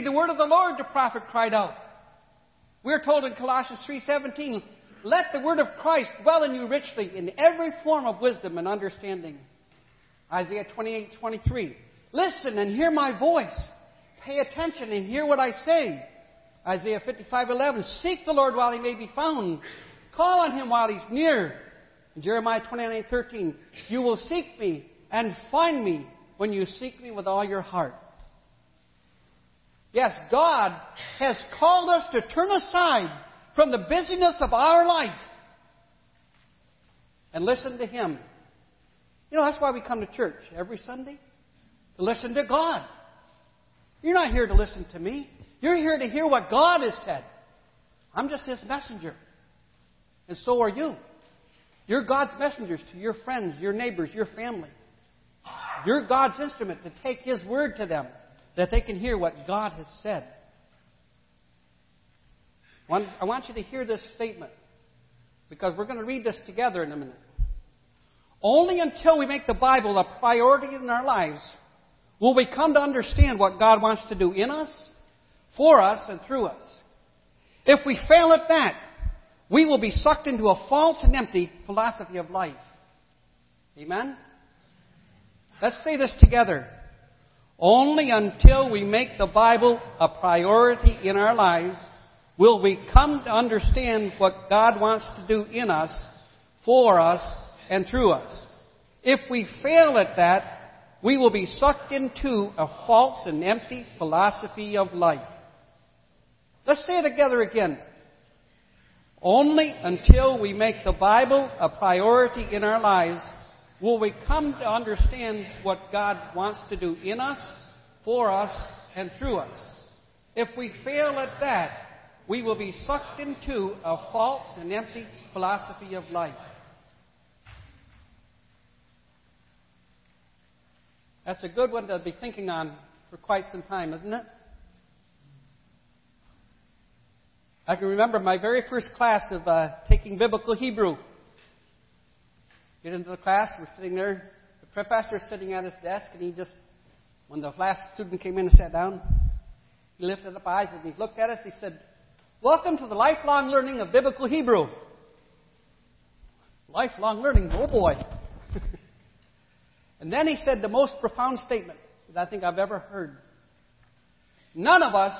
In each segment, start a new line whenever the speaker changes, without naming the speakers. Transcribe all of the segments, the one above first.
the word of the Lord, the prophet cried out. We're told in Colossians 3:17, "Let the word of Christ dwell in you richly in every form of wisdom and understanding." Isaiah 28:23, "Listen and hear my voice. Pay attention and hear what I say." Isaiah 55:11, "Seek the Lord while he may be found. Call on him while he's near." Jeremiah 29:13, "You will seek me and find me when you seek me with all your heart." Yes, God has called us to turn aside from the busyness of our life and listen to Him. You know, that's why we come to church every Sunday to listen to God. You're not here to listen to me. You're here to hear what God has said. I'm just His messenger. And so are you. You're God's messengers to your friends, your neighbors, your family. You're God's instrument to take His word to them that they can hear what God has said. I want you to hear this statement because we're going to read this together in a minute. Only until we make the Bible a priority in our lives will we come to understand what God wants to do in us, for us, and through us. If we fail at that, we will be sucked into a false and empty philosophy of life. Amen? Let's say this together. Only until we make the Bible a priority in our lives will we come to understand what God wants to do in us, for us, and through us. If we fail at that, we will be sucked into a false and empty philosophy of life. Let's say it together again. Only until we make the Bible a priority in our lives will we come to understand what God wants to do in us, for us, and through us. If we fail at that, we will be sucked into a false and empty philosophy of life. That's a good one to be thinking on for quite some time, isn't it? I can remember my very first class of uh, taking biblical Hebrew. Get into the class, we're sitting there, the professor's sitting at his desk, and he just, when the last student came in and sat down, he lifted up eyes and he looked at us, he said, Welcome to the lifelong learning of biblical Hebrew. Lifelong learning, oh boy. and then he said the most profound statement that I think I've ever heard. None of us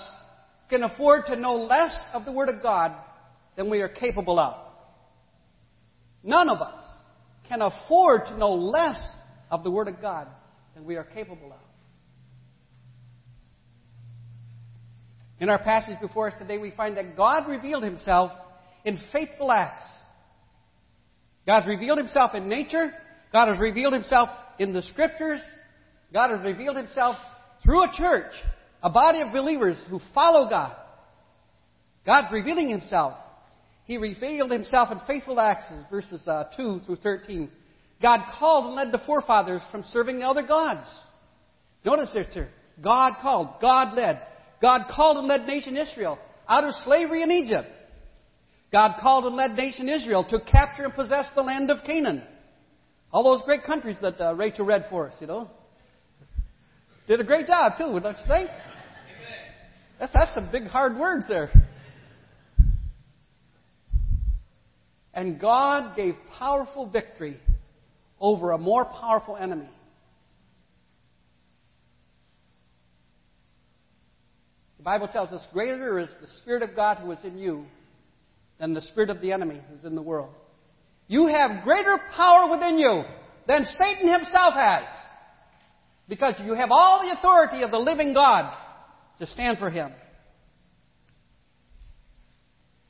can afford to know less of the Word of God than we are capable of. None of us can afford to know less of the Word of God than we are capable of. In our passage before us today, we find that God revealed Himself in faithful acts. God has revealed Himself in nature. God has revealed Himself in the Scriptures. God has revealed Himself through a church a body of believers who follow God. God's revealing Himself. He revealed Himself in faithful acts, verses uh, 2 through 13. God called and led the forefathers from serving the other gods. Notice this here. God called, God led. God called and led nation Israel out of slavery in Egypt. God called and led nation Israel to capture and possess the land of Canaan. All those great countries that uh, Rachel read for us, you know. Did a great job too, don't you think? That's, that's some big hard words there. And God gave powerful victory over a more powerful enemy. The Bible tells us, Greater is the Spirit of God who is in you than the Spirit of the enemy who's in the world. You have greater power within you than Satan himself has. Because you have all the authority of the living God to stand for him.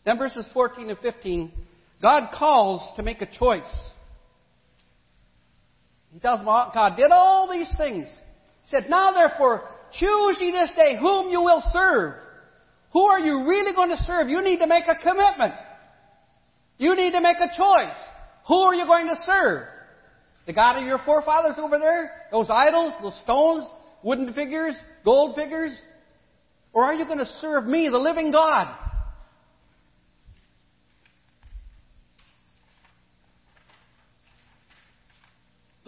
Then verses 14 and 15, God calls to make a choice. He tells them God did all these things. He said, Now therefore, choose ye this day whom you will serve. Who are you really going to serve? You need to make a commitment. You need to make a choice. Who are you going to serve? The God of your forefathers over there? Those idols, those stones, wooden figures, gold figures? Or are you going to serve me, the living God?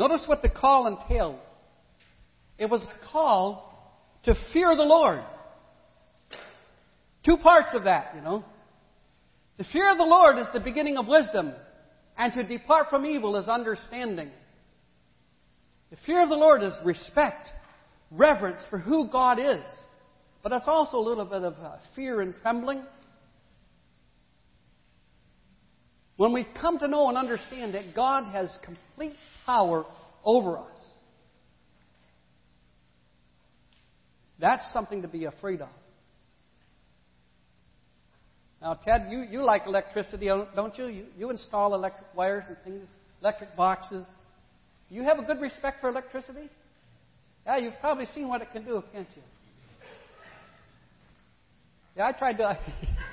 Notice what the call entailed. It was a call to fear the Lord. Two parts of that, you know. The fear of the Lord is the beginning of wisdom, and to depart from evil is understanding. The fear of the Lord is respect, reverence for who God is. But that's also a little bit of uh, fear and trembling. When we come to know and understand that God has complete power over us, that's something to be afraid of. Now, Ted, you, you like electricity, uh, don't you? you? You install electric wires and things, electric boxes. You have a good respect for electricity? Yeah, you've probably seen what it can do, can't you? Yeah, I tried to.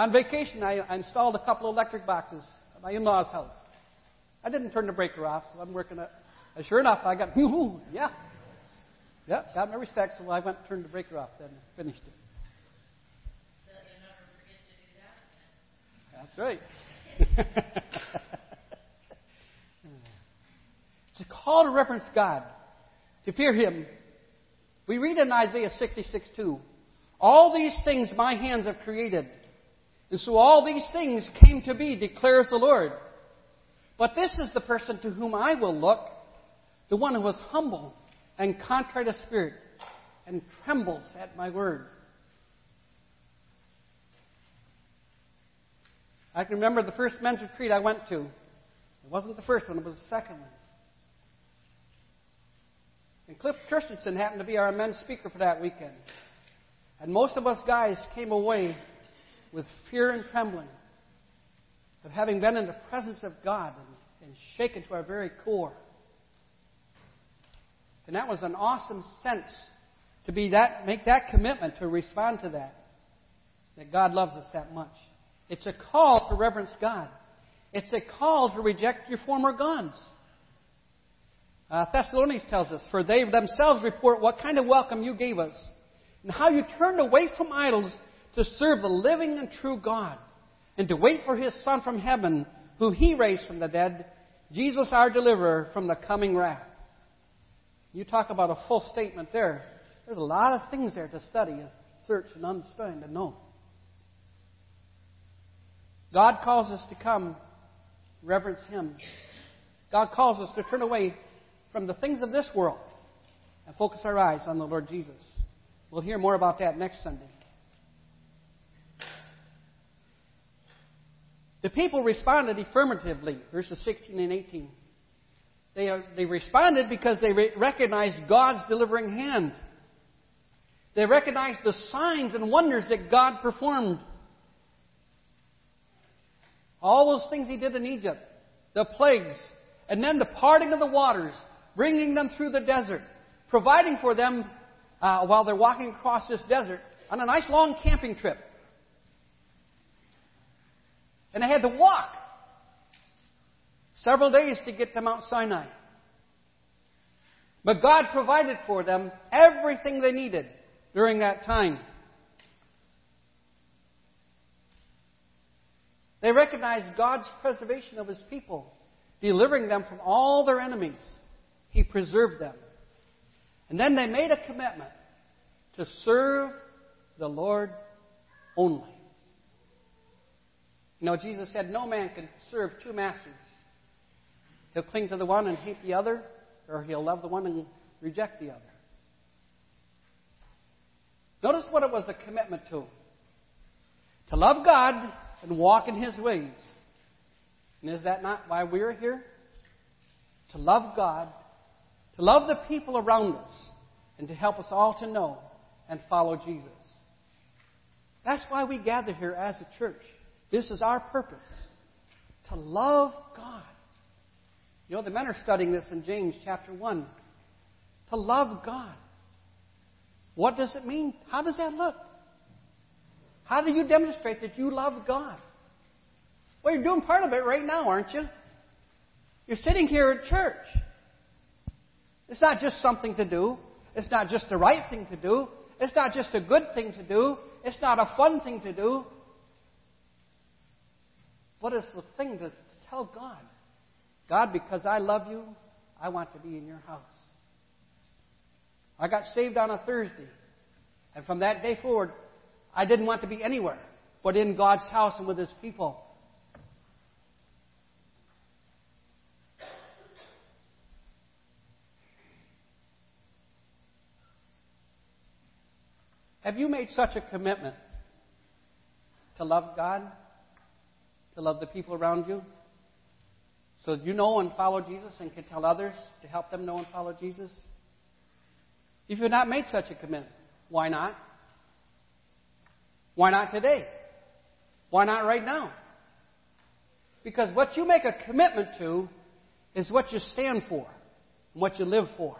on vacation, I, installed a couple of electric boxes at my in law's house. I didn't turn the breaker off, so I'm working it. And sure enough, I got, yeah. Yeah, got my respect, so I went and turned the breaker off then and finished it. That's right. it's a call to reverence God, to fear Him. We read in Isaiah 66 2, All these things my hands have created. And so all these things came to be, declares the Lord. But this is the person to whom I will look, the one who is humble and contrite of spirit and trembles at my word. I can remember the first men's retreat I went to. It wasn't the first one, it was the second one. And Cliff Christensen happened to be our men's speaker for that weekend. And most of us guys came away with fear and trembling of having been in the presence of God and, and shaken to our very core. And that was an awesome sense to be that, make that commitment to respond to that. That God loves us that much. It's a call to reverence God. It's a call to reject your former gods. Uh, Thessalonians tells us, For they themselves report what kind of welcome you gave us, and how you turned away from idols to serve the living and true God, and to wait for his Son from heaven, who he raised from the dead, Jesus our deliverer from the coming wrath. You talk about a full statement there. There's a lot of things there to study and search and understand and know. God calls us to come reverence Him. God calls us to turn away from the things of this world and focus our eyes on the Lord Jesus. We'll hear more about that next Sunday. The people responded affirmatively, verses 16 and 18. They, are, they responded because they re- recognized God's delivering hand. They recognized the signs and wonders that God performed. All those things he did in Egypt, the plagues, and then the parting of the waters, bringing them through the desert, providing for them uh, while they're walking across this desert on a nice long camping trip. And they had to walk several days to get to Mount Sinai. But God provided for them everything they needed during that time. They recognized God's preservation of His people, delivering them from all their enemies. He preserved them. And then they made a commitment to serve the Lord only. You know, Jesus said no man can serve two masters. He'll cling to the one and hate the other, or he'll love the one and reject the other. Notice what it was a commitment to. To love God and walk in His ways. And is that not why we're here? To love God, to love the people around us, and to help us all to know and follow Jesus. That's why we gather here as a church. This is our purpose to love God. You know, the men are studying this in James chapter 1. To love God. What does it mean? How does that look? How do you demonstrate that you love God? Well, you're doing part of it right now, aren't you? You're sitting here at church. It's not just something to do. It's not just the right thing to do. It's not just a good thing to do. It's not a fun thing to do. What is the thing to tell God? God, because I love you, I want to be in your house. I got saved on a Thursday. And from that day forward, I didn't want to be anywhere but in God's house and with His people. Have you made such a commitment to love God, to love the people around you, so you know and follow Jesus and can tell others to help them know and follow Jesus? If you've not made such a commitment, why not? Why not today? Why not right now? Because what you make a commitment to is what you stand for, and what you live for.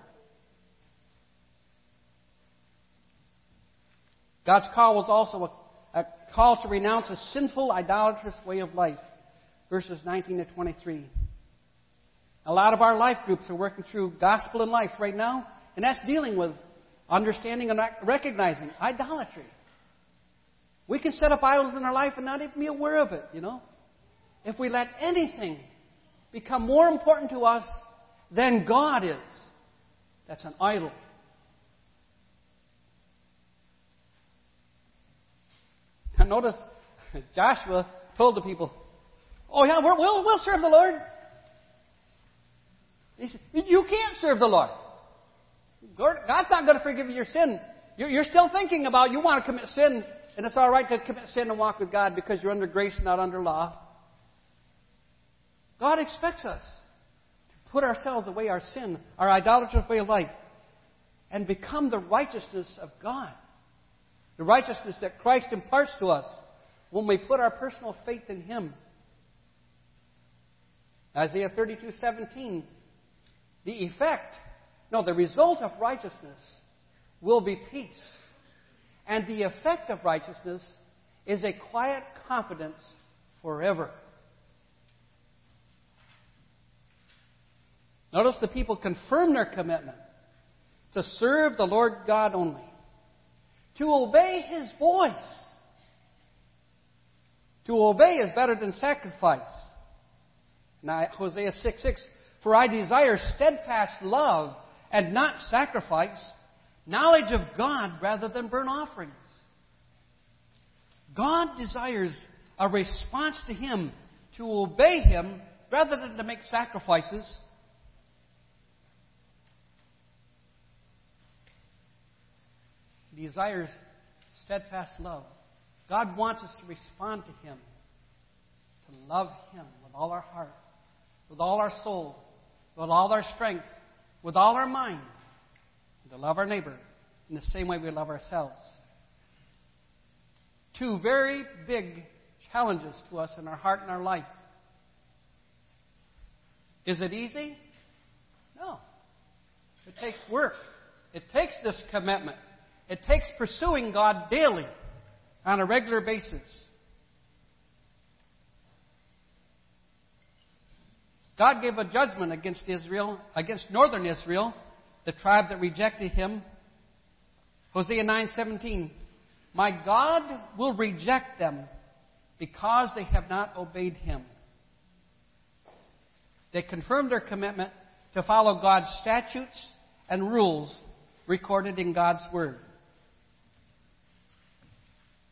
God's call was also a, a call to renounce a sinful, idolatrous way of life. Verses 19 to 23. A lot of our life groups are working through Gospel in Life right now, and that's dealing with understanding and recognizing idolatry. We can set up idols in our life and not even be aware of it, you know. If we let anything become more important to us than God is, that's an idol. Now notice Joshua told the people, Oh, yeah, we will we'll serve the Lord. He said, You can't serve the Lord. God's not going to forgive you your sin. You're still thinking about you want to commit sin and it's all right to commit sin and walk with God because you're under grace, not under law. God expects us to put ourselves away our sin, our idolatrous way of life, and become the righteousness of God. The righteousness that Christ imparts to us when we put our personal faith in Him. Isaiah 32:17 The effect, no, the result of righteousness will be peace and the effect of righteousness is a quiet confidence forever. Notice the people confirm their commitment to serve the Lord God only, to obey His voice. To obey is better than sacrifice. Now, Hosea 6 6, for I desire steadfast love and not sacrifice knowledge of God rather than burnt offerings. God desires a response to Him, to obey Him rather than to make sacrifices. He desires steadfast love. God wants us to respond to Him, to love Him with all our heart, with all our soul, with all our strength, with all our mind to love our neighbor in the same way we love ourselves. Two very big challenges to us in our heart and our life. Is it easy? No. It takes work. It takes this commitment. It takes pursuing God daily on a regular basis. God gave a judgment against Israel, against northern Israel, the tribe that rejected him. Hosea 9:17 My God will reject them because they have not obeyed him. They confirmed their commitment to follow God's statutes and rules recorded in God's word.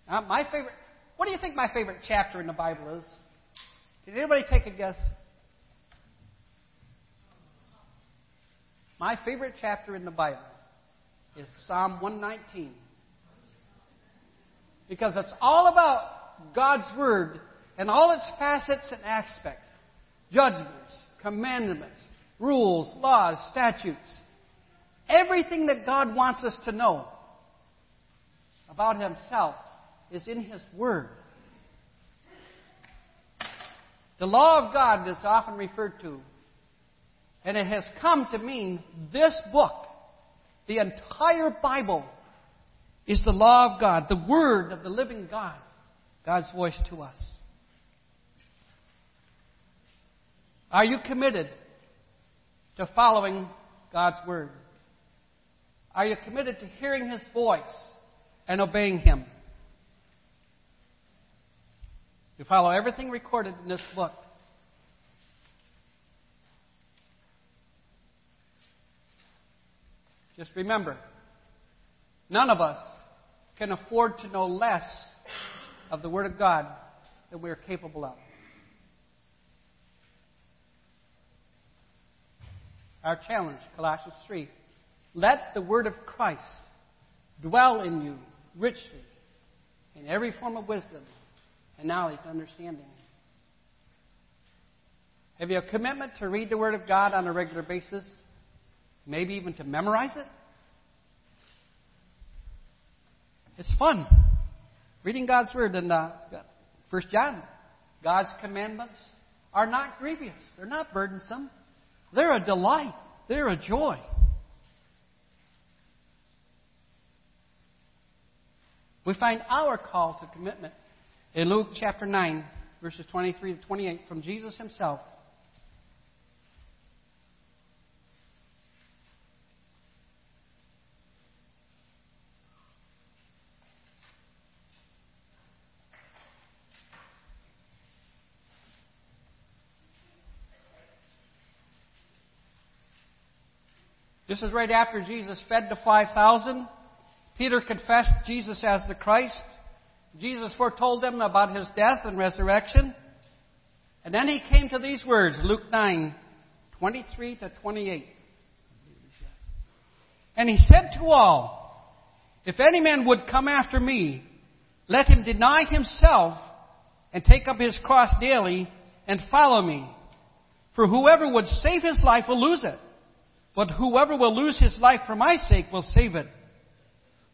Now, my favorite what do you think my favorite chapter in the Bible is? Did anybody take a guess? My favorite chapter in the Bible is Psalm 119. Because it's all about God's Word and all its facets and aspects judgments, commandments, rules, laws, statutes. Everything that God wants us to know about Himself is in His Word. The law of God is often referred to and it has come to mean this book, the entire Bible, is the law of God, the Word of the living God, God's voice to us. Are you committed to following God's Word? Are you committed to hearing His voice and obeying Him? You follow everything recorded in this book. Just remember, none of us can afford to know less of the Word of God than we are capable of. Our challenge, Colossians 3. Let the Word of Christ dwell in you richly in every form of wisdom and knowledge and understanding. Have you a commitment to read the Word of God on a regular basis? Maybe even to memorize it? It's fun. Reading God's Word in uh, 1 John. God's commandments are not grievous. They're not burdensome. They're a delight. They're a joy. We find our call to commitment in Luke chapter 9, verses 23 to 28 from Jesus himself. This is right after Jesus fed the 5,000. Peter confessed Jesus as the Christ. Jesus foretold them about his death and resurrection. And then he came to these words, Luke 9, 23 to 28. And he said to all, If any man would come after me, let him deny himself and take up his cross daily and follow me. For whoever would save his life will lose it. But whoever will lose his life for my sake will save it.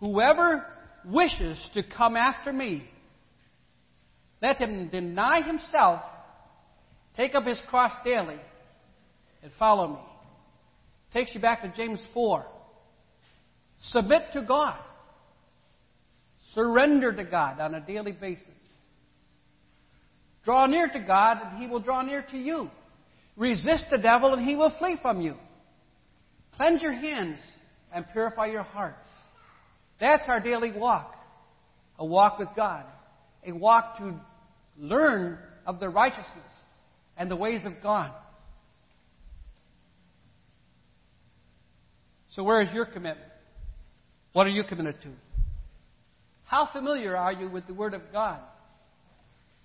Whoever wishes to come after me, let him deny himself, take up his cross daily, and follow me. Takes you back to James 4. Submit to God. Surrender to God on a daily basis. Draw near to God, and He will draw near to you. Resist the devil and he will flee from you. Cleanse your hands and purify your hearts. That's our daily walk. A walk with God. A walk to learn of the righteousness and the ways of God. So, where is your commitment? What are you committed to? How familiar are you with the Word of God?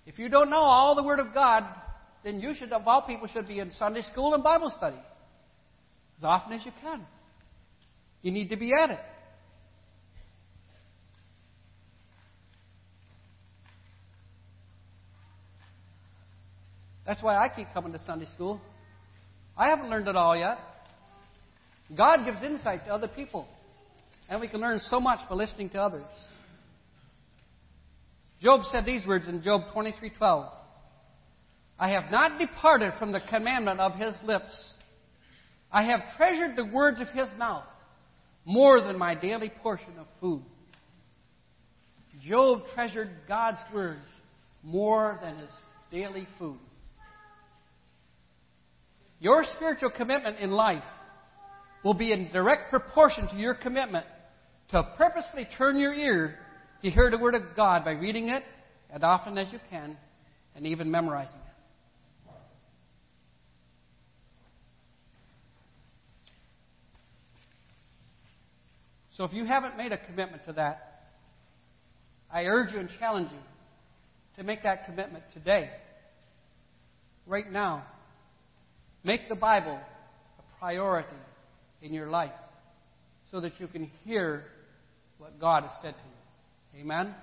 If you don't know all the Word of God, then you should, of all people, should be in Sunday school and Bible study as often as you can. You need to be at it. That's why I keep coming to Sunday school. I haven't learned it all yet. God gives insight to other people, and we can learn so much by listening to others. Job said these words in Job 23:12. I have not departed from the commandment of his lips. I have treasured the words of his mouth more than my daily portion of food. Job treasured God's words more than his daily food. Your spiritual commitment in life will be in direct proportion to your commitment to purposely turn your ear to hear the Word of God by reading it as often as you can and even memorizing it. So if you haven't made a commitment to that, I urge you and challenge you to make that commitment today, right now. Make the Bible a priority in your life so that you can hear what God has said to you. Amen?